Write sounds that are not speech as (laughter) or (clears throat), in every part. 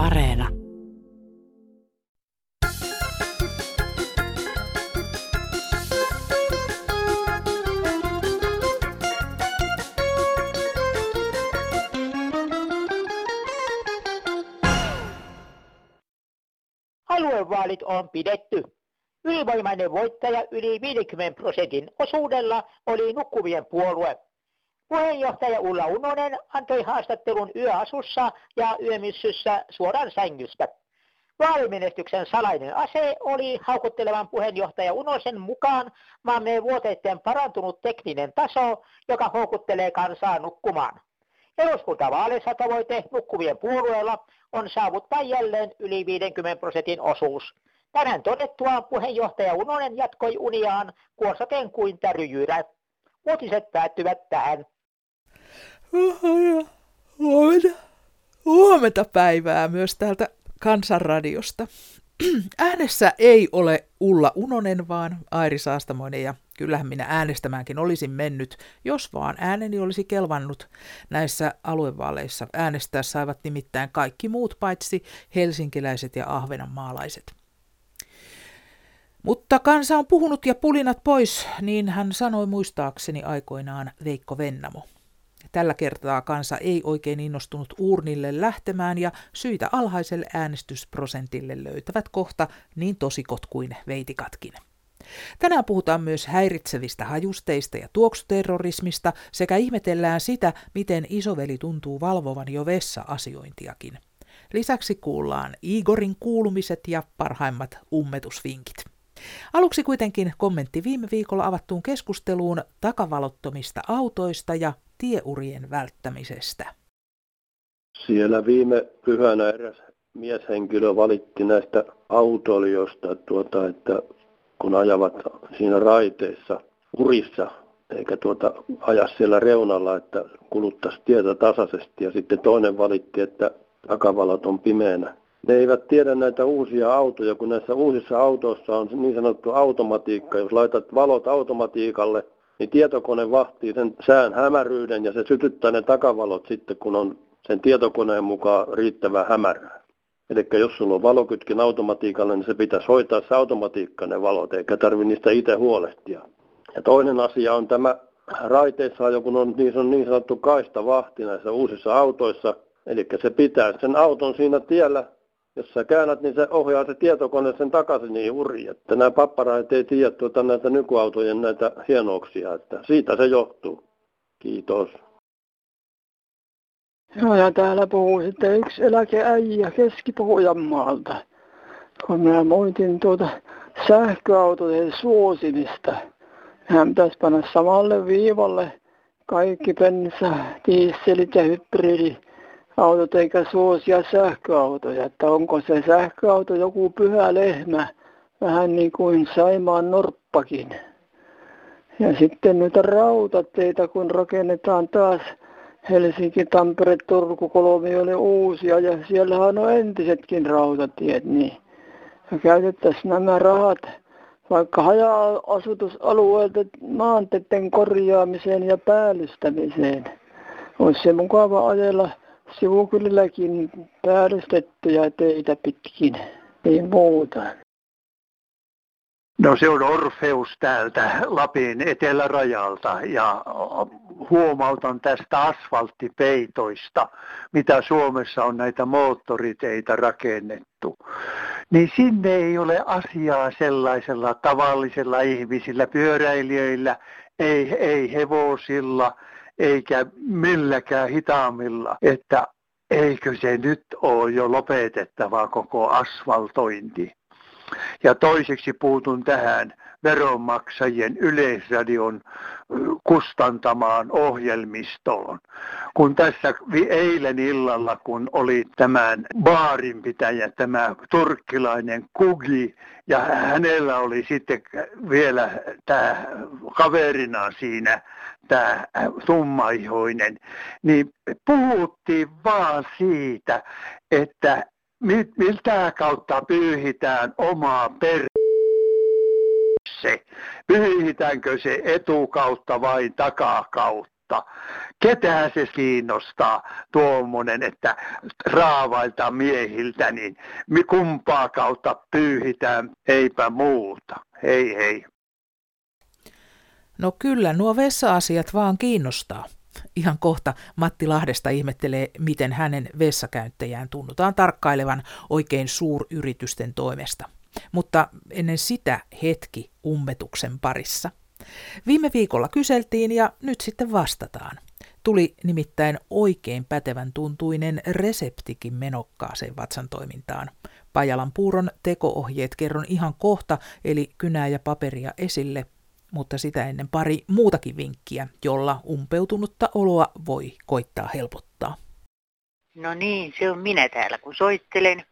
Areena. Aluevaalit on pidetty. Ylivoimainen voittaja yli 50 prosentin osuudella oli nukkuvien puolue. Puheenjohtaja Ulla Unonen antoi haastattelun yöasussa ja yömyssyssä suoraan sängystä. Vaalimenestyksen salainen ase oli haukuttelevan puheenjohtaja Unosen mukaan maamme vuoteiden parantunut tekninen taso, joka houkuttelee kansaa nukkumaan. Eduskuntavaaleissa tavoite nukkuvien puolueella on saavuttaa jälleen yli 50 prosentin osuus. Tänään todettua puheenjohtaja Unonen jatkoi uniaan kuosaten kuin täryjyrä. Uutiset päättyvät tähän. Huomenta, huomenta päivää myös täältä Kansanradiosta. (clears throat) Äänessä ei ole Ulla Unonen, vaan Airi Saastamoinen ja kyllähän minä äänestämäänkin olisin mennyt, jos vaan ääneni olisi kelvannut. Näissä aluevaaleissa äänestää saivat nimittäin kaikki muut paitsi helsinkiläiset ja ahvenanmaalaiset. Mutta kansa on puhunut ja pulinat pois, niin hän sanoi muistaakseni aikoinaan Veikko Vennamo. Tällä kertaa kansa ei oikein innostunut uurnille lähtemään ja syitä alhaiselle äänestysprosentille löytävät kohta niin tosikot kuin veitikatkin. Tänään puhutaan myös häiritsevistä hajusteista ja tuoksuterrorismista sekä ihmetellään sitä, miten isoveli tuntuu valvovan jo vessa-asiointiakin. Lisäksi kuullaan Igorin kuulumiset ja parhaimmat ummetusvinkit. Aluksi kuitenkin kommentti viime viikolla avattuun keskusteluun takavalottomista autoista ja tieurien välttämisestä. Siellä viime pyhänä eräs mieshenkilö valitti näistä autoilijoista, tuota, että kun ajavat siinä raiteissa urissa, eikä tuota aja siellä reunalla, että kuluttaisi tietä tasaisesti. Ja sitten toinen valitti, että takavalot on pimeänä. Ne eivät tiedä näitä uusia autoja, kun näissä uusissa autoissa on niin sanottu automatiikka. Jos laitat valot automatiikalle, niin tietokone vahtii sen sään hämäryyden ja se sytyttää ne takavalot sitten, kun on sen tietokoneen mukaan riittävän hämärää. Eli jos sulla on valokytkin automatiikalle, niin se pitäisi hoitaa se automatiikka ne valot, eikä tarvi niistä itse huolehtia. Ja toinen asia on tämä raiteissa ajo, kun on niin, on niin sanottu kaista vahti näissä uusissa autoissa. Eli se pitää sen auton siinä tiellä jos sä käännät, niin se ohjaa se tietokone sen takaisin niin uri, että nämä papparait ei tiedä tuota näitä nykyautojen näitä hienouksia, että siitä se johtuu. Kiitos. Joo, ja täällä puhuu sitten yksi eläkeäijä Keski-Pohjanmaalta, kun mä moitin tuota sähköautojen suosimista. Hän pitäisi panna samalle viivalle kaikki bensa, dieselit ja hybridit autot eikä suosia sähköautoja. Että onko se sähköauto joku pyhä lehmä, vähän niin kuin Saimaan norppakin. Ja sitten noita rautateitä, kun rakennetaan taas Helsinki, Tampere, Turku, kolmioille uusia ja siellähän on entisetkin rautatiet, niin ja käytettäisiin nämä rahat vaikka haja-asutusalueelta maanteiden korjaamiseen ja päällystämiseen. Olisi se mukava ajella sivukylilläkin päällystettyjä teitä pitkin, ei muuta. No se on Orfeus täältä Lapin etelärajalta ja huomautan tästä asfalttipeitoista, mitä Suomessa on näitä moottoriteitä rakennettu. Niin sinne ei ole asiaa sellaisella tavallisella ihmisillä, pyöräilijöillä, ei, ei hevosilla, eikä milläkään hitaammilla, että eikö se nyt ole jo lopetettava koko asfaltointi. Ja toiseksi puutun tähän veronmaksajien yleisradion kustantamaan ohjelmistoon. Kun tässä eilen illalla, kun oli tämän baarinpitäjä, tämä turkkilainen Kugi, ja hänellä oli sitten vielä tämä kaverina siinä, tämä tummaihoinen, niin puhuttiin vaan siitä, että miltä kautta pyyhitään omaa per se, pyyhitäänkö se etukautta vai takakautta. mutta ketään se kiinnostaa tuommoinen, että raavailta miehiltä, niin kumpaa kautta pyyhitään, eipä muuta. Hei hei. No kyllä, nuo vessa-asiat vaan kiinnostaa. Ihan kohta Matti Lahdesta ihmettelee, miten hänen vessakäyttäjään tunnutaan tarkkailevan oikein suuryritysten toimesta. Mutta ennen sitä hetki ummetuksen parissa. Viime viikolla kyseltiin ja nyt sitten vastataan. Tuli nimittäin oikein pätevän tuntuinen reseptikin menokkaaseen vatsan toimintaan. Pajalan puuron tekoohjeet kerron ihan kohta, eli kynää ja paperia esille, mutta sitä ennen pari muutakin vinkkiä, jolla umpeutunutta oloa voi koittaa helpottaa. No niin, se on minä täällä, kun soittelen.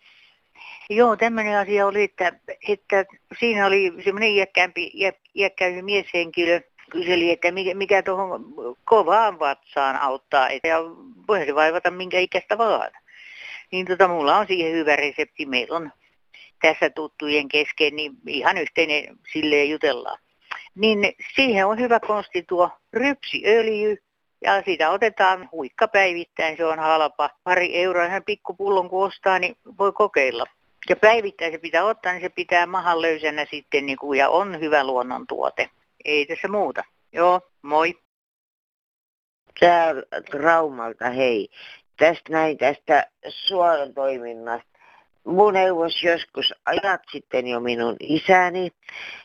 Joo, tämmöinen asia oli, että, että siinä oli semmoinen iäkkäämpi, iäkkäysi mieshenkilö, kyseli, että mikä, mikä tuohon kovaan vatsaan auttaa, ja voihan se vaivata minkä ikäistä vaan. Niin tota, mulla on siihen hyvä resepti. Meillä on tässä tuttujen kesken, niin ihan yhteinen silleen jutellaan. Niin siihen on hyvä konsti tuo rypsiöljy, ja sitä otetaan huikka päivittäin, se on halpa. Pari euroa ihan pikkupullon kun ostaa, niin voi kokeilla. Ja päivittäin se pitää ottaa, niin se pitää mahan löysänä sitten niin kuin, ja on hyvä luonnontuote. Ei tässä muuta. Joo, moi. Tää Raumalta, hei. Tästä näin tästä suoran toiminnasta mun neuvos joskus ajat sitten jo minun isäni,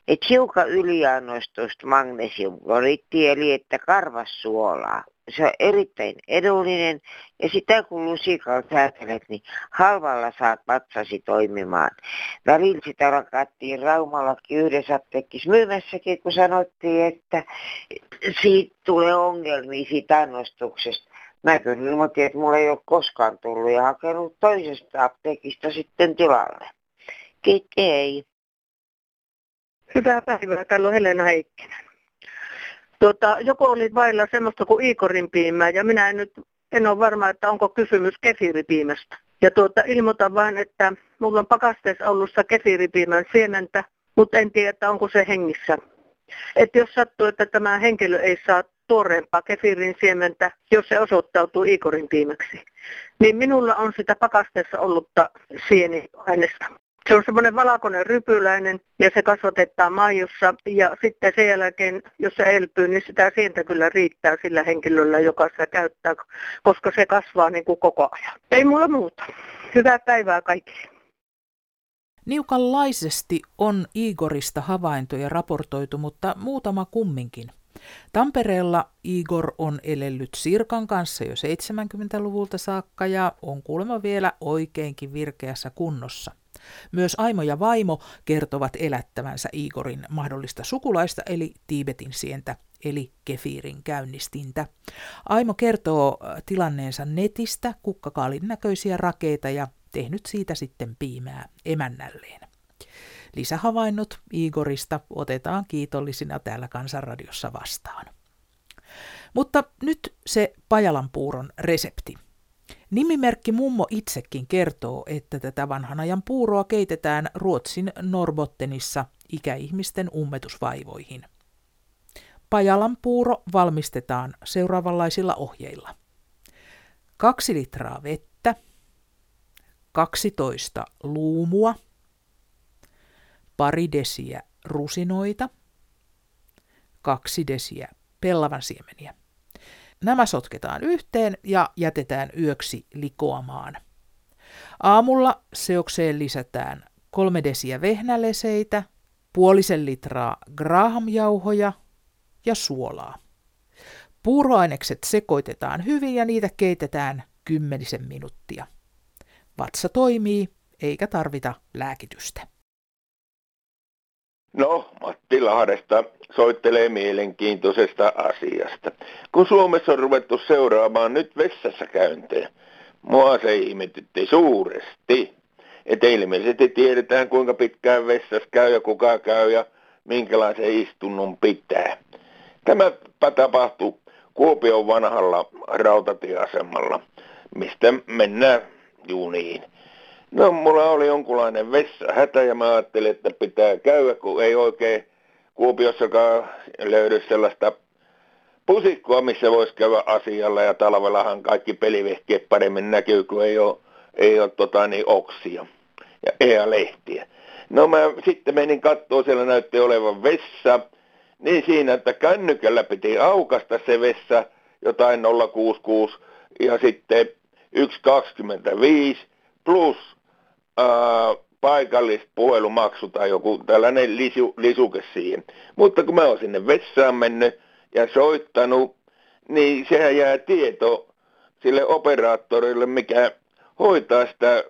että hiukan yliannostusta magnesiumkloritti, eli että karvassuolaa. Se on erittäin edullinen ja sitä kun lusikalla säätelet, niin halvalla saat vatsasi toimimaan. Välillä sitä rakattiin Raumallakin yhdessä apteekissa myymässäkin, kun sanottiin, että siitä tulee ongelmia siitä annostuksesta. Mä kyllä ilmoitin, että mulla ei ole koskaan tullut ja hakenut toisesta apteekista sitten tilalle. Kiitos. Hyvää päivää, täällä on Helena Heikkinen. Tuota, joku oli vailla semmoista kuin Iikorin piimää ja minä en nyt en ole varma, että onko kysymys kefiripiimästä. Ja tuota, ilmoitan vain, että mulla on pakasteessa ollut kefiripiimän siementä, mutta en tiedä, onko se hengissä. Että jos sattuu, että tämä henkilö ei saa tuoreempaa kefirin siementä, jos se osoittautuu iikorin piimäksi. Niin minulla on sitä pakasteessa ollutta sieniainesta. Se on semmoinen valkoinen rypyläinen ja se kasvatetaan maijossa ja sitten sen jälkeen, jos se elpyy, niin sitä sientä kyllä riittää sillä henkilöllä, joka sitä käyttää, koska se kasvaa niin kuin koko ajan. Ei mulla muuta. Hyvää päivää kaikille. Niukanlaisesti on Igorista havaintoja raportoitu, mutta muutama kumminkin. Tampereella Igor on elellyt Sirkan kanssa jo 70-luvulta saakka ja on kuulemma vielä oikeinkin virkeässä kunnossa. Myös Aimo ja vaimo kertovat elättävänsä Igorin mahdollista sukulaista eli Tiibetin sientä eli kefiirin käynnistintä. Aimo kertoo äh, tilanneensa netistä kukkakaalin näköisiä rakeita ja tehnyt siitä sitten piimää emännälleen. Lisähavainnot Igorista otetaan kiitollisina täällä Kansanradiossa vastaan. Mutta nyt se Pajalan puuron resepti. Nimimerkki Mummo itsekin kertoo, että tätä vanhan ajan puuroa keitetään Ruotsin Norbottenissa ikäihmisten ummetusvaivoihin. Pajalan puuro valmistetaan seuraavanlaisilla ohjeilla. 2 litraa vettä, 12 luumua, pari desiä rusinoita, kaksi desiä pellavan siemeniä. Nämä sotketaan yhteen ja jätetään yöksi likoamaan. Aamulla seokseen lisätään kolme desiä vehnäleseitä, puolisen litraa grahamjauhoja ja suolaa. Puuroainekset sekoitetaan hyvin ja niitä keitetään kymmenisen minuuttia. Vatsa toimii eikä tarvita lääkitystä. No, Matti Lahdesta soittelee mielenkiintoisesta asiasta. Kun Suomessa on ruvettu seuraamaan nyt vessassa käyntejä, mua se ihmetytti suuresti. Että ilmeisesti tiedetään, kuinka pitkään vessassa käy ja kuka käy ja minkälaisen istunnon pitää. Tämä tapahtui Kuopion vanhalla rautatieasemalla, mistä mennään juniin. No, mulla oli jonkunlainen hätä ja mä ajattelin, että pitää käydä, kun ei oikein Kuopiossakaan löydy sellaista pusikkoa, missä voisi käydä asialla ja talvellahan kaikki pelivehkeet paremmin näkyy, kun ei ole, ei ole tota, niin, oksia ja EA-lehtiä. No mä sitten menin katsoa, siellä näytti olevan vessa, niin siinä, että kännykällä piti aukasta se vessa, jotain 066 ja sitten 1,25 plus paikallispuhelumaksu tai joku tällainen lisu, lisuke siihen. Mutta kun mä oon sinne vessaan mennyt ja soittanut, niin sehän jää tieto sille operaattorille, mikä hoitaa sitä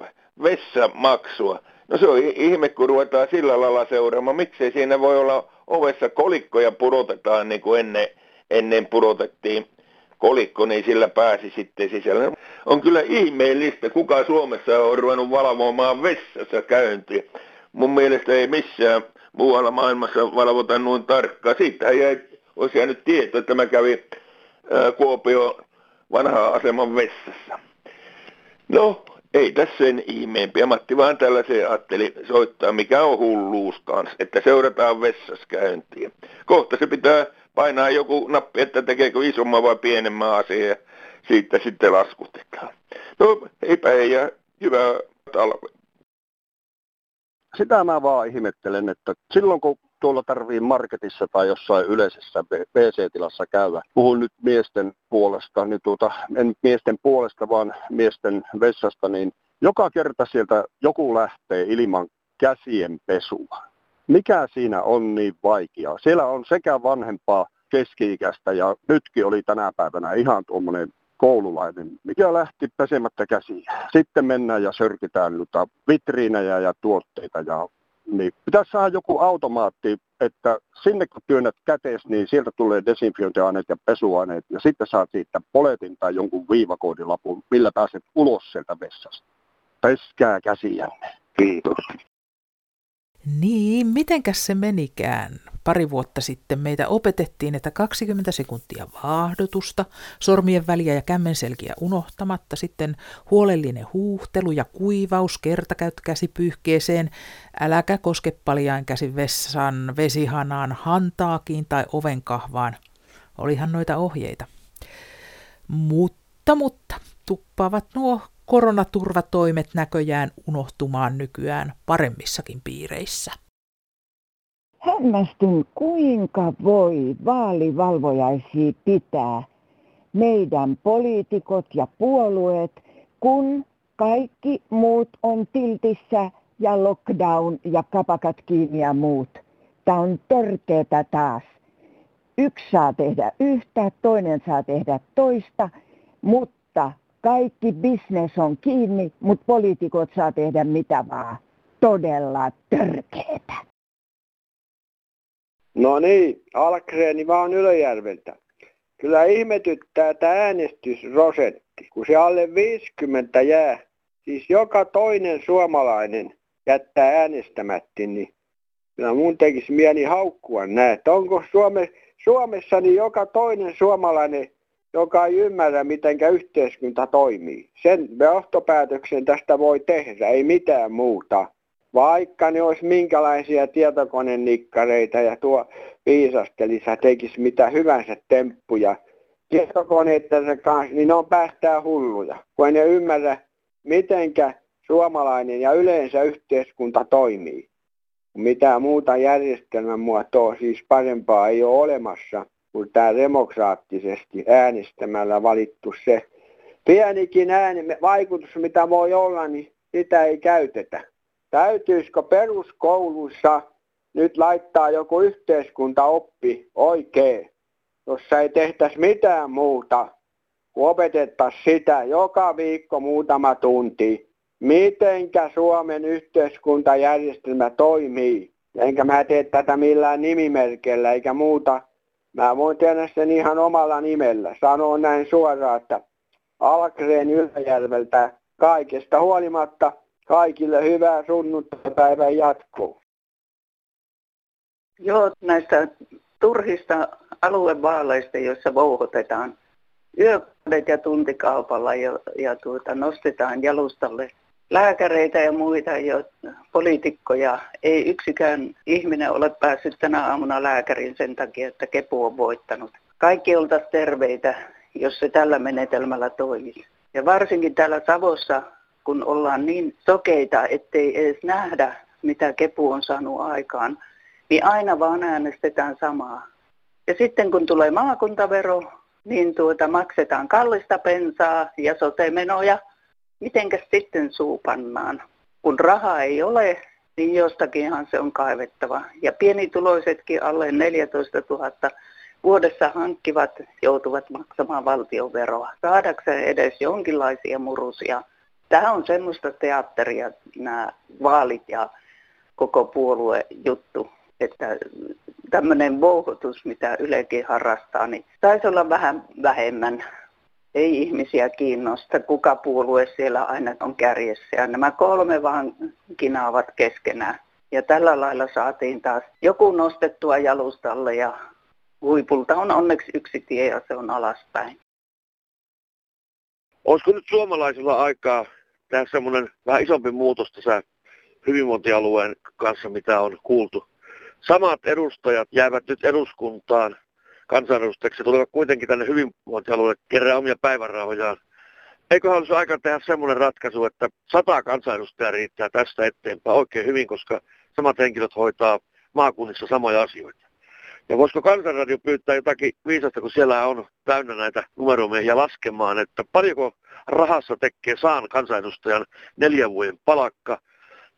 vessamaksua. No se on ihme, kun ruvetaan sillä lailla seuraamaan. Miksei siinä voi olla ovessa kolikkoja pudotetaan niin kuin ennen, ennen pudotettiin kolikko, niin sillä pääsi sitten sisälle. On kyllä ihmeellistä, kuka Suomessa on ruvennut valvomaan vessassa käyntiä. Mun mielestä ei missään muualla maailmassa valvota noin tarkkaan. Siitä jäi, olisi jäänyt tieto, että mä kävin Kuopio vanhaa aseman vessassa. No, ei tässä sen ihmeempiä. Matti vaan tällaisen ajatteli soittaa, mikä on hulluus kanssa, että seurataan vessassa käyntiä. Kohta se pitää painaa joku nappi, että tekeekö isomman vai pienemmän asian ja siitä sitten laskutetaan. No eipä ei ja hyvää talvea. Sitä mä vaan ihmettelen, että silloin kun tuolla tarvii marketissa tai jossain yleisessä PC-tilassa käydä. Puhun nyt miesten puolesta, niin tuota, en miesten puolesta, vaan miesten vessasta, niin joka kerta sieltä joku lähtee ilman käsien pesua. Mikä siinä on niin vaikea? Siellä on sekä vanhempaa keski-ikäistä ja nytkin oli tänä päivänä ihan tuommoinen koululainen, mikä lähti pesemättä käsiä. Sitten mennään ja sörkitään vitriinejä ja tuotteita ja niin pitäisi saada joku automaatti, että sinne kun työnnät kätees, niin sieltä tulee desinfiointiaineet ja pesuaineet ja sitten saat siitä poletin tai jonkun viivakoodilapun, millä pääset ulos sieltä vessasta. Peskää käsiänne. Kiitos. Niin, mitenkäs se menikään? Pari vuotta sitten meitä opetettiin, että 20 sekuntia vaahdotusta, sormien väliä ja kämmenselkiä unohtamatta, sitten huolellinen huuhtelu ja kuivaus, kertakäyttökäsipyyhkeeseen, äläkä koske paljain käsi vessan, vesihanaan, hantaakin tai ovenkahvaan. Olihan noita ohjeita. Mutta, mutta, tuppaavat nuo koronaturvatoimet näköjään unohtumaan nykyään paremmissakin piireissä. Hämmästyn, kuinka voi vaalivalvojaisia pitää meidän poliitikot ja puolueet, kun kaikki muut on tiltissä ja lockdown ja kapakat kiinni ja muut. Tämä on törkeätä taas. Yksi saa tehdä yhtä, toinen saa tehdä toista, mutta kaikki bisnes on kiinni, mutta poliitikot saa tehdä mitä vaan. Todella törkeetä. No niin, Alkreeni vaan Ylöjärveltä. Kyllä ihmetyttää tämä äänestysrosetti, kun se alle 50 jää. Siis joka toinen suomalainen jättää äänestämättä, niin kyllä mun tekisi mieli haukkua näet. Onko Suome, Suomessa niin joka toinen suomalainen joka ei ymmärrä, miten yhteiskunta toimii. Sen johtopäätöksen tästä voi tehdä, ei mitään muuta. Vaikka ne olisi minkälaisia tietokonenikkareita ja tuo viisastelisi tekisi mitä hyvänsä temppuja tietokoneiden kanssa, niin ne on päästää hulluja, kun ne ymmärrä, mitenkä suomalainen ja yleensä yhteiskunta toimii. Mitä muuta järjestelmän muotoa siis parempaa ei ole olemassa kun tämä demokraattisesti äänestämällä valittu se pienikin ääni, vaikutus, mitä voi olla, niin sitä ei käytetä. Täytyisikö peruskoulussa nyt laittaa joku yhteiskuntaoppi oikein, jossa ei tehtäisi mitään muuta, kun opetettaisiin sitä joka viikko muutama tunti, mitenkä Suomen yhteiskuntajärjestelmä toimii. Enkä mä tee tätä millään nimimerkellä eikä muuta Mä voin tehdä sen ihan omalla nimellä. Sanon näin suoraan, että Alkreen Yläjärveltä kaikesta huolimatta kaikille hyvää sunnuntapäivän jatkoa. Joo, näistä turhista aluevaaleista, joissa vouhotetaan yökaudet ja tuntikaupalla ja, ja tuota, nostetaan jalustalle lääkäreitä ja muita jo poliitikkoja. Ei yksikään ihminen ole päässyt tänä aamuna lääkärin sen takia, että kepu on voittanut. kaikki oltaisiin terveitä, jos se tällä menetelmällä toimisi. Ja varsinkin täällä Savossa, kun ollaan niin sokeita, ettei edes nähdä, mitä Kepu on saanut aikaan, niin aina vaan äänestetään samaa. Ja sitten kun tulee maakuntavero, niin tuota maksetaan kallista pensaa ja sotemenoja. Mitenkäs sitten suupannaan? Kun rahaa ei ole, niin jostakinhan se on kaivettava. Ja pienituloisetkin alle 14 000 vuodessa hankkivat joutuvat maksamaan valtionveroa. Saadakseen edes jonkinlaisia murusia. Tämä on semmoista teatteria, nämä vaalit ja koko puolue juttu, että tämmöinen vouhotus, mitä Ylekin harrastaa, niin taisi olla vähän vähemmän. Ei ihmisiä kiinnosta, kuka puolue siellä aina on kärjessä. Ja nämä kolme vaan kinaavat keskenään. Ja tällä lailla saatiin taas joku nostettua jalustalle ja huipulta on onneksi yksi tie ja se on alaspäin. Olisiko nyt suomalaisilla aikaa tehdä semmoinen vähän isompi muutos tässä hyvinvointialueen kanssa, mitä on kuultu? Samat edustajat jäävät nyt eduskuntaan kansanedustajiksi tulevat kuitenkin tänne hyvinvointialueelle kerää omia päivärahojaan. Eikö olisi aika tehdä semmoinen ratkaisu, että sata kansanedustajaa riittää tästä eteenpäin oikein hyvin, koska samat henkilöt hoitaa maakunnissa samoja asioita. Ja voisiko kansanradio pyytää jotakin viisasta, kun siellä on täynnä näitä numeromiehiä laskemaan, että paljonko rahassa tekee saan kansanedustajan neljän vuoden palakka,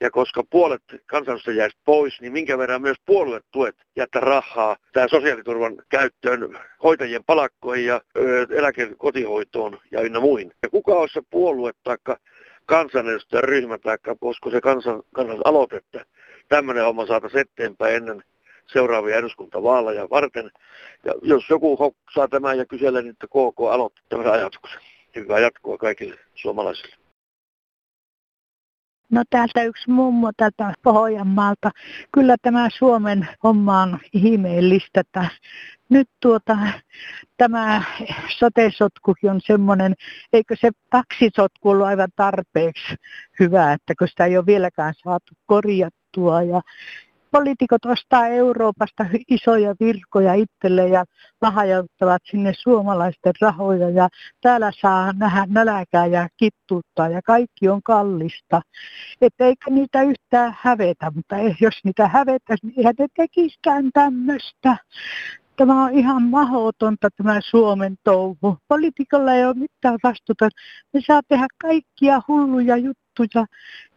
ja koska puolet kansanedustajia jäisi pois, niin minkä verran myös puoluetuet jättää rahaa tämä sosiaaliturvan käyttöön hoitajien palakkoihin ja eläke kotihoitoon ja ynnä muihin. Ja kuka olisi se puolue tai kansanedustajan ryhmä tai voisiko se kansan, kansan aloite, että tämmöinen homma saataisiin eteenpäin ennen seuraavia eduskuntavaaleja varten. Ja jos joku saa tämän ja kyselee, niin että KK aloitti tämän ajatuksen. Hyvää jatkoa kaikille suomalaisille. No täältä yksi mummo täältä Pohjanmaalta. Kyllä tämä Suomen homma on ihmeellistä. Nyt tuota, tämä sotesotkukin on semmoinen, eikö se taksisotku ollut aivan tarpeeksi hyvä, että kun sitä ei ole vieläkään saatu korjattua. Ja poliitikot ostaa Euroopasta isoja virkoja itselle ja lahjoittavat sinne suomalaisten rahoja ja täällä saa nähdä näläkää ja kittuuttaa ja kaikki on kallista. Että eikä niitä yhtään hävetä, mutta jos niitä hävetä, niin eihän ne tekiskään tämmöistä. Tämä on ihan mahdotonta tämä Suomen touhu. Poliitikolla ei ole mitään vastuuta. Ne saa tehdä kaikkia hulluja juttuja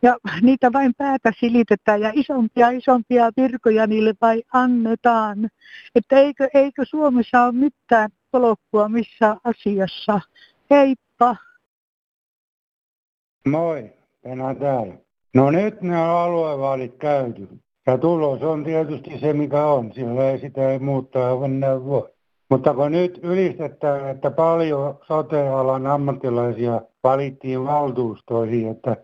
ja niitä vain päätä silitetään ja isompia isompia virkoja niille vain annetaan. Että eikö, eikö Suomessa ole mitään polkua missä asiassa. Heippa! Moi, Pena täällä. No nyt ne aluevaalit käyty. Ja tulos on tietysti se, mikä on. Sillä ei sitä ei muuttaa mennä voi. Mutta kun nyt ylistetään, että paljon sote-alan ammattilaisia valittiin valtuustoihin, että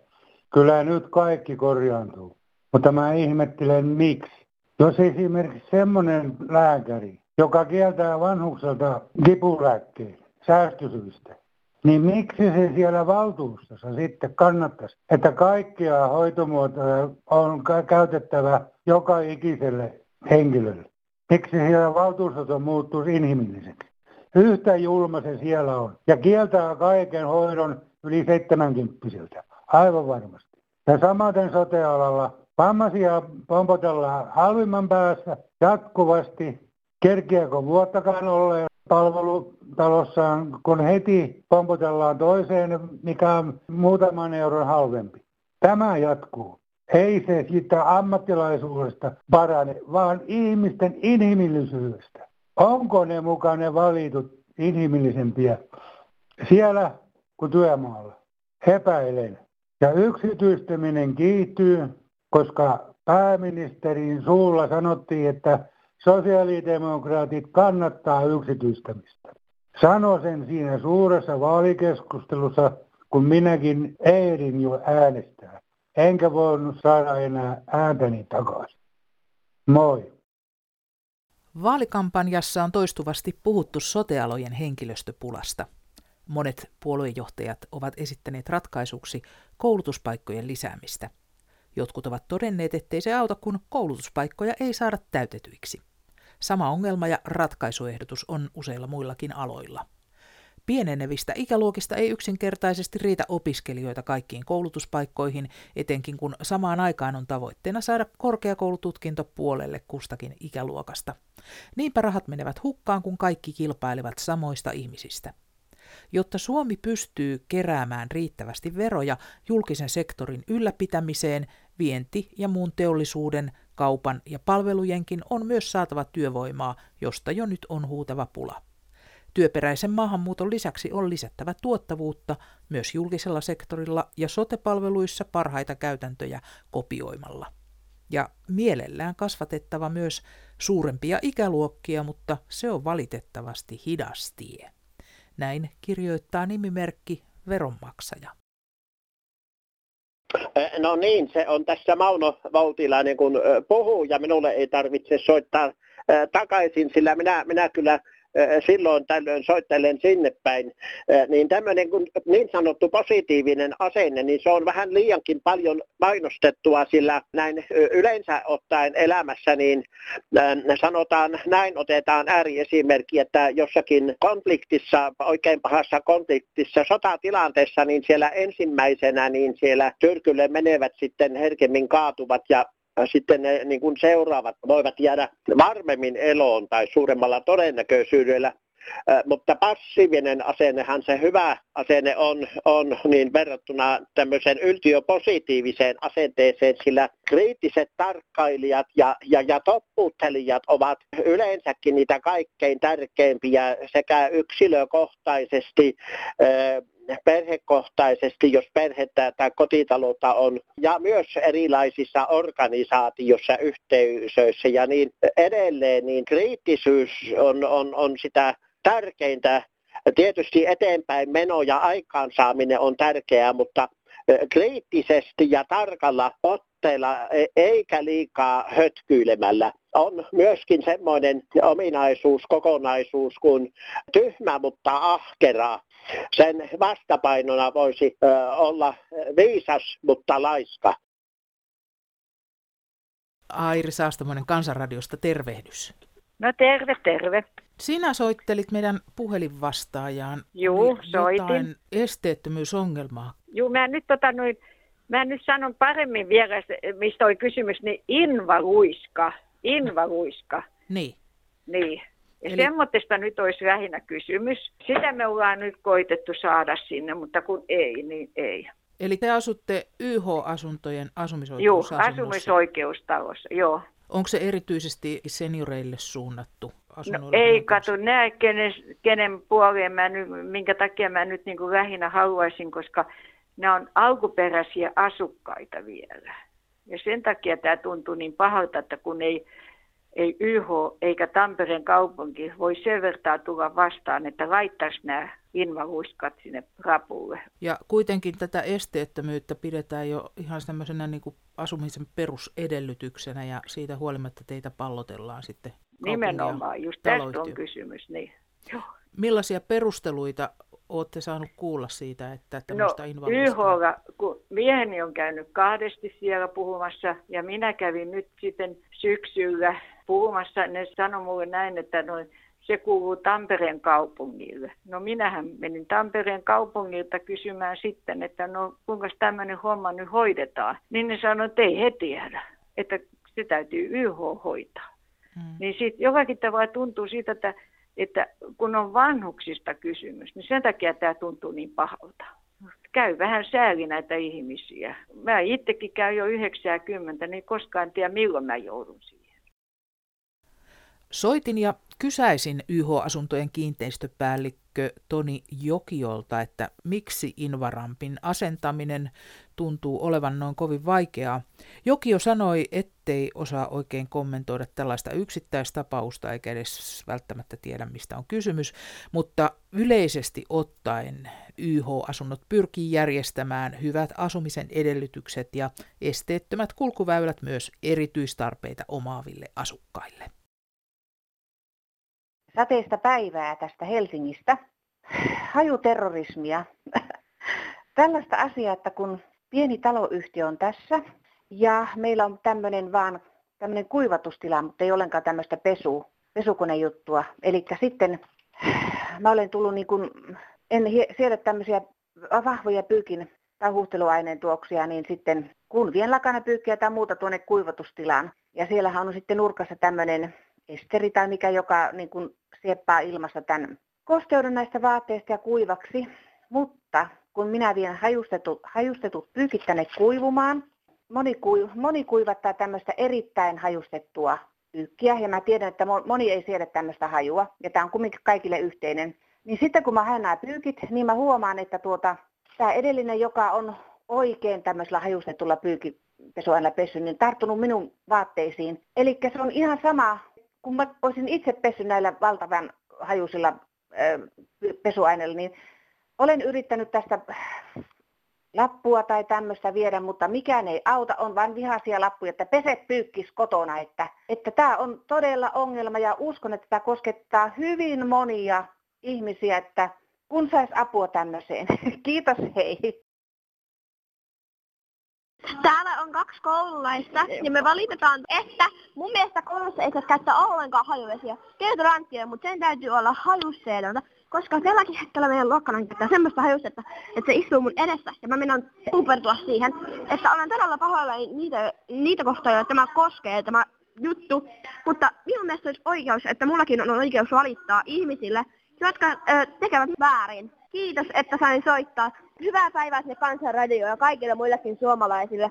kyllä nyt kaikki korjaantuu. Mutta mä ihmettelen miksi. Jos esimerkiksi semmoinen lääkäri, joka kieltää vanhukselta kipulääkkeen säästösyistä, niin miksi se siellä valtuustossa sitten kannattaisi, että kaikkia hoitomuotoja on käytettävä joka ikiselle henkilölle? Miksi siellä valtuustossa muuttuisi inhimilliseksi? Yhtä julma se siellä on. Ja kieltää kaiken hoidon yli 70 Aivan varmasti. Ja samaten sotealalla vammaisia pompotellaan halvimman päässä jatkuvasti. Kerkiäkö vuottakaan olleen palvelutalossaan, kun heti pompotellaan toiseen, mikä on muutaman euron halvempi. Tämä jatkuu. Ei se siitä ammattilaisuudesta parane, vaan ihmisten inhimillisyydestä. Onko ne mukaan ne valitut inhimillisempiä siellä kuin työmaalla? Epäilen. Ja yksityistäminen kiihtyy, koska pääministerin suulla sanottiin, että sosiaalidemokraatit kannattaa yksityistämistä. Sano sen siinä suuressa vaalikeskustelussa, kun minäkin ehdin jo äänestää. Enkä voinut saada enää ääntäni takaisin. Moi. Vaalikampanjassa on toistuvasti puhuttu sotealojen henkilöstöpulasta. Monet puoluejohtajat ovat esittäneet ratkaisuksi koulutuspaikkojen lisäämistä – Jotkut ovat todenneet, ettei se auta, kun koulutuspaikkoja ei saada täytetyiksi. Sama ongelma ja ratkaisuehdotus on useilla muillakin aloilla. Pienenevistä ikäluokista ei yksinkertaisesti riitä opiskelijoita kaikkiin koulutuspaikkoihin, etenkin kun samaan aikaan on tavoitteena saada korkeakoulututkinto puolelle kustakin ikäluokasta. Niinpä rahat menevät hukkaan, kun kaikki kilpailevat samoista ihmisistä. Jotta Suomi pystyy keräämään riittävästi veroja julkisen sektorin ylläpitämiseen, vienti ja muun teollisuuden, kaupan ja palvelujenkin on myös saatava työvoimaa, josta jo nyt on huutava pula. Työperäisen maahanmuuton lisäksi on lisättävä tuottavuutta myös julkisella sektorilla ja sotepalveluissa parhaita käytäntöjä kopioimalla. Ja mielellään kasvatettava myös suurempia ikäluokkia, mutta se on valitettavasti hidas tie. Näin kirjoittaa nimimerkki veronmaksaja. No niin, se on tässä Mauno Valtilainen kun puhuu ja minulle ei tarvitse soittaa takaisin, sillä minä, minä kyllä silloin tällöin soittelen sinne päin, niin tämmöinen niin sanottu positiivinen asenne, niin se on vähän liiankin paljon mainostettua, sillä näin yleensä ottaen elämässä, niin sanotaan näin, otetaan ääriesimerkki, että jossakin konfliktissa, oikein pahassa konfliktissa, sotatilanteessa, niin siellä ensimmäisenä, niin siellä tyrkylle menevät sitten herkemmin kaatuvat ja sitten ne niin kuin seuraavat voivat jäädä varmemmin eloon tai suuremmalla todennäköisyydellä. mutta passiivinen asennehan se hyvä asenne on, on niin verrattuna tämmöiseen yltiöpositiiviseen asenteeseen, sillä kriittiset tarkkailijat ja, ja, ja toppuuttelijat ovat yleensäkin niitä kaikkein tärkeimpiä sekä yksilökohtaisesti perhekohtaisesti, jos perhettä tai kotitaloutta on, ja myös erilaisissa organisaatioissa, yhteisöissä ja niin edelleen, niin kriittisyys on, on, on sitä tärkeintä. Tietysti eteenpäin meno ja aikaansaaminen on tärkeää, mutta kriittisesti ja tarkalla otteella e, eikä liikaa hötkyilemällä. On myöskin semmoinen ominaisuus, kokonaisuus kuin tyhmä, mutta ahkera sen vastapainona voisi olla viisas, mutta laiska. Airi Saastamoinen Kansanradiosta, tervehdys. No terve, terve. Sinä soittelit meidän puhelinvastaajaan Juu, soitin. esteettömyysongelmaa. Juu, mä nyt, tota, noin, mä nyt sanon paremmin vielä, mistä oli kysymys, niin invaluiska. Invaluiska. Niin. Niin. Ja Eli... semmoista nyt olisi lähinnä kysymys. Sitä me ollaan nyt koitettu saada sinne, mutta kun ei, niin ei. Eli te asutte YH-asuntojen asumisoikeustalossa? Joo, asumisoikeustalossa, joo. Onko se erityisesti senioreille suunnattu No, ei, kato, näe kenen, kenen puoleen mä nyt, minkä takia mä nyt niin kuin lähinnä haluaisin, koska nämä on alkuperäisiä asukkaita vielä. Ja sen takia tämä tuntuu niin pahalta, että kun ei ei YH eikä Tampereen kaupunki voi sen vertaa tulla vastaan, että laittaisi nämä invaluiskat sinne rapulle. Ja kuitenkin tätä esteettömyyttä pidetään jo ihan tämmöisenä niin kuin asumisen perusedellytyksenä ja siitä huolimatta teitä pallotellaan sitten Nimenomaan, just tästä on kysymys. Niin. Joo. Millaisia perusteluita olette saanut kuulla siitä, että tämmöistä no, YHlla, kun mieheni on käynyt kahdesti siellä puhumassa ja minä kävin nyt sitten syksyllä puhumassa, ne sanoi mulle näin, että noin, se kuuluu Tampereen kaupungille. No minähän menin Tampereen kaupungilta kysymään sitten, että no kuinka tämmöinen homma nyt hoidetaan. Niin ne sanoi, että ei he tiedä, että se täytyy YH hoitaa. Hmm. Niin sitten jollakin tavalla tuntuu siitä, että, että kun on vanhuksista kysymys, niin sen takia tämä tuntuu niin pahalta. Käy vähän sääli näitä ihmisiä. Mä itsekin käyn jo 90, niin koskaan en tiedä milloin mä joudun siihen. Soitin ja kysäisin YH-asuntojen kiinteistöpäällikkö Toni Jokiolta, että miksi Invarampin asentaminen tuntuu olevan noin kovin vaikeaa. Jokio sanoi, ettei osaa oikein kommentoida tällaista yksittäistapausta eikä edes välttämättä tiedä, mistä on kysymys, mutta yleisesti ottaen YH-asunnot pyrkii järjestämään hyvät asumisen edellytykset ja esteettömät kulkuväylät myös erityistarpeita omaaville asukkaille. Sateista päivää tästä Helsingistä. Hajuterrorismia. Tällaista asiaa, että kun pieni taloyhtiö on tässä ja meillä on tämmöinen vaan tämmöinen kuivatustila, mutta ei ollenkaan tämmöistä pesu, pesukonejuttua. Eli sitten mä olen tullut niin kuin, en siedä tämmöisiä vahvoja pyykin tai huuhteluaineen tuoksia, niin sitten kun vien lakanapyykkiä tai muuta tuonne kuivatustilaan. Ja siellähän on sitten nurkassa tämmöinen esteri tai mikä, joka niin kuin sieppaa ilmassa tämän kosteuden näistä vaatteista ja kuivaksi. Mutta kun minä vien hajustetut, hajustetut pyykit tänne kuivumaan, moni, kui, moni kuivattaa tämmöistä erittäin hajustettua pyykkiä, ja mä tiedän, että moni ei siedä tämmöistä hajua, ja tämä on kumminkin kaikille yhteinen. Niin sitten kun mä haen nämä pyykit, niin mä huomaan, että tuota, tämä edellinen, joka on oikein tämmöisellä hajustetulla pyykipesuaineella pessy, niin tarttunut minun vaatteisiin. Eli se on ihan sama, kun mä olisin itse pessy näillä valtavan hajuisilla pesuaineilla, niin olen yrittänyt tästä lappua tai tämmöistä viedä, mutta mikään ei auta, on vain vihaisia lappuja, että pese pyykkis kotona, että, että tämä on todella ongelma ja uskon, että tämä koskettaa hyvin monia ihmisiä, että kun sais apua tämmöiseen. (laughs) Kiitos, hei. Täällä on kaksi koululaista ja me valitetaan, että mun mielestä koulussa ei saa käyttää ollenkaan hajuvesiä. Keittoranttia, mutta sen täytyy olla hajusteetonta, koska tälläkin hetkellä meidän luokkana käyttää semmoista hajustetta, että se istuu mun edessä ja mä menen pupertua siihen. Että olen todella pahoilla niitä, niitä kohtaa, joita tämä koskee, tämä juttu. Mutta minun mielestä olisi oikeus, että mullakin on oikeus valittaa ihmisille, jotka ö, tekevät väärin. Kiitos, että sain soittaa. Hyvää päivää sinne Kansanradioon ja kaikille muillekin suomalaisille.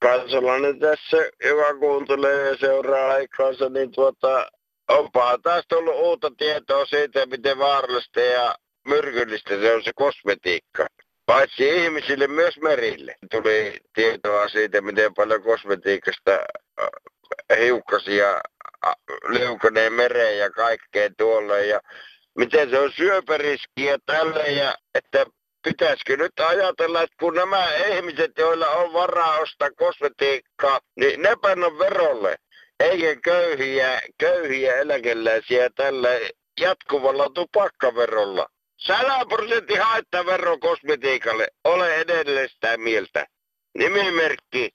Kansalainen tässä, joka kuuntelee ja seuraa aikaansa, niin tuota, onpa taas tullut uutta tietoa siitä, miten vaarallista ja myrkyllistä se on se kosmetiikka. Paitsi ihmisille, myös merille. Tuli tietoa siitä, miten paljon kosmetiikasta äh, hiukkasia liukanee mereen ja kaikkeen tuolle. Ja miten se on syöpäriski ja tälle ja että pitäisikö nyt ajatella, että kun nämä ihmiset, joilla on varaa ostaa kosmetiikkaa, niin ne panna verolle, eikä köyhiä, köyhiä eläkeläisiä tällä jatkuvalla tupakkaverolla. 100 prosentin haittavero kosmetiikalle, ole edelleen sitä mieltä. Nimimerkki,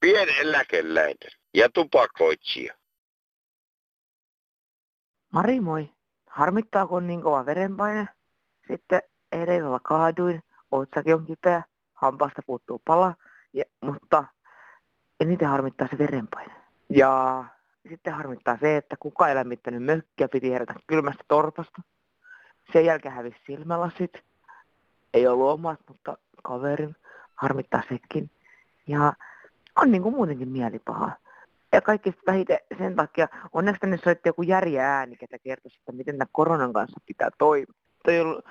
pieneläkeläinen ja tupakoitsija. Mari, moi. Harmittaako niin kova verenpaine? Sitten edellä kaaduin, otsaki on kipeä, hampaasta puuttuu pala, ja, mutta eniten harmittaa se verenpaine. Ja sitten harmittaa se, että kuka ei lämmittänyt mökkiä, piti herätä kylmästä torpasta. Sen jälkeen hävisi silmälasit. Ei ollut omat, mutta kaverin harmittaa sekin. Ja on niin kuin muutenkin mielipaha. Ja kaikista vähiten sen takia, onneksi tänne soitti joku järjä ääni, ketä kertoisi, että miten tämän koronan kanssa pitää toimia. Toi ollut,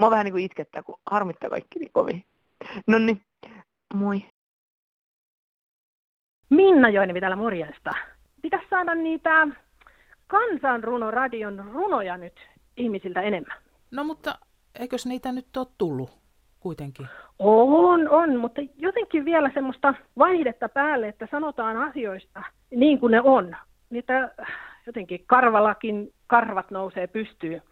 mä vähän niin kuin itkettää, kun harmittaa kaikki niin kovin. No niin, moi. Minna Joinevi täällä morjesta. Pitäisi saada niitä kansanrunoradion runoja nyt ihmisiltä enemmän. No mutta eikös niitä nyt ole tullut kuitenkin? On, on, mutta jotenkin vielä semmoista vaihdetta päälle, että sanotaan asioista niin kuin ne on. Niitä jotenkin karvalakin karvat nousee pystyyn.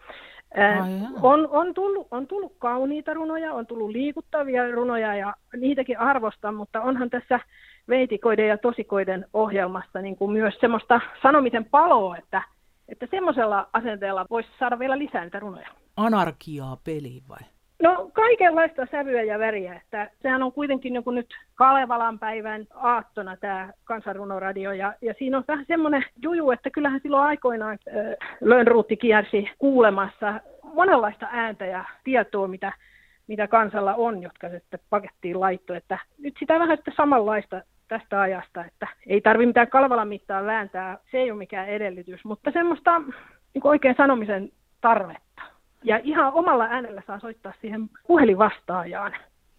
Äh, on, on, tullut, on tullut kauniita runoja, on tullut liikuttavia runoja ja niitäkin arvostan, mutta onhan tässä veitikoiden ja tosikoiden ohjelmassa niin kuin myös semmoista sanomisen paloa, että, että semmoisella asenteella voisi saada vielä lisää niitä runoja. Anarkiaa peliin vai? No kaikenlaista sävyä ja väriä, että sehän on kuitenkin joku nyt Kalevalan päivän aattona tämä kansanrunoradio ja, ja siinä on vähän semmoinen juju, että kyllähän silloin aikoinaan äh, Lönnruutti kiersi kuulemassa monenlaista ääntä ja tietoa, mitä, mitä kansalla on, jotka sitten pakettiin laitto, että nyt sitä vähän sitten samanlaista tästä ajasta, että ei tarvitse mitään Kalevalan mittaa vääntää, se ei ole mikään edellytys, mutta semmoista niin oikein sanomisen tarvetta. Ja ihan omalla äänellä saa soittaa siihen puhelinvastaajaan.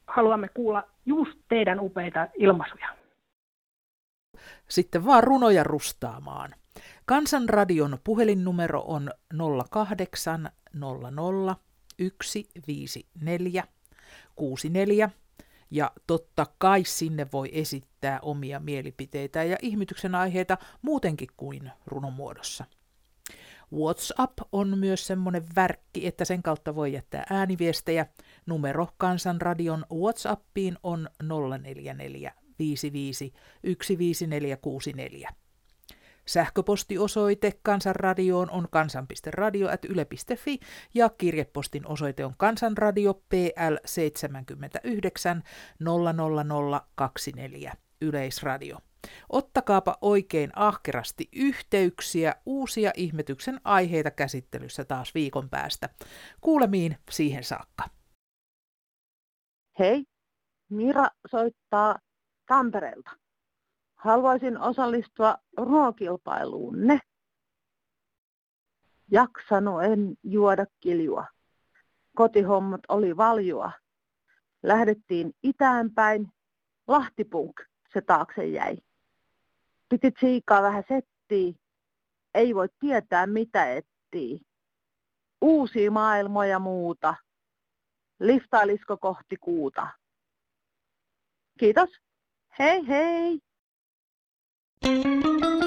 Haluamme kuulla just teidän upeita ilmaisuja. Sitten vaan runoja rustaamaan. Kansanradion puhelinnumero on 0800 154 64 ja totta kai sinne voi esittää omia mielipiteitä ja ihmetyksen aiheita muutenkin kuin runomuodossa. WhatsApp on myös semmoinen värkki, että sen kautta voi jättää ääniviestejä. Numero Kansanradion WhatsAppiin on 044 55 15464. Sähköpostiosoite Kansanradioon on kansan.radio.yle.fi ja kirjepostin osoite on Kansanradio PL 79 00024 Yleisradio. Ottakaapa oikein ahkerasti yhteyksiä, uusia ihmetyksen aiheita käsittelyssä taas viikon päästä. Kuulemiin siihen saakka. Hei, Mira soittaa Tampereelta. Haluaisin osallistua ruokilpailuunne. Jaksanu en juoda kiljua. Kotihommat oli valjua. Lähdettiin itäänpäin. Lahtipunk se taakse jäi. Piti tsiikaa vähän settiä. Ei voi tietää mitä etsii. Uusia maailmoja muuta. Liftailisko kohti kuuta. Kiitos. Hei hei! Thank you.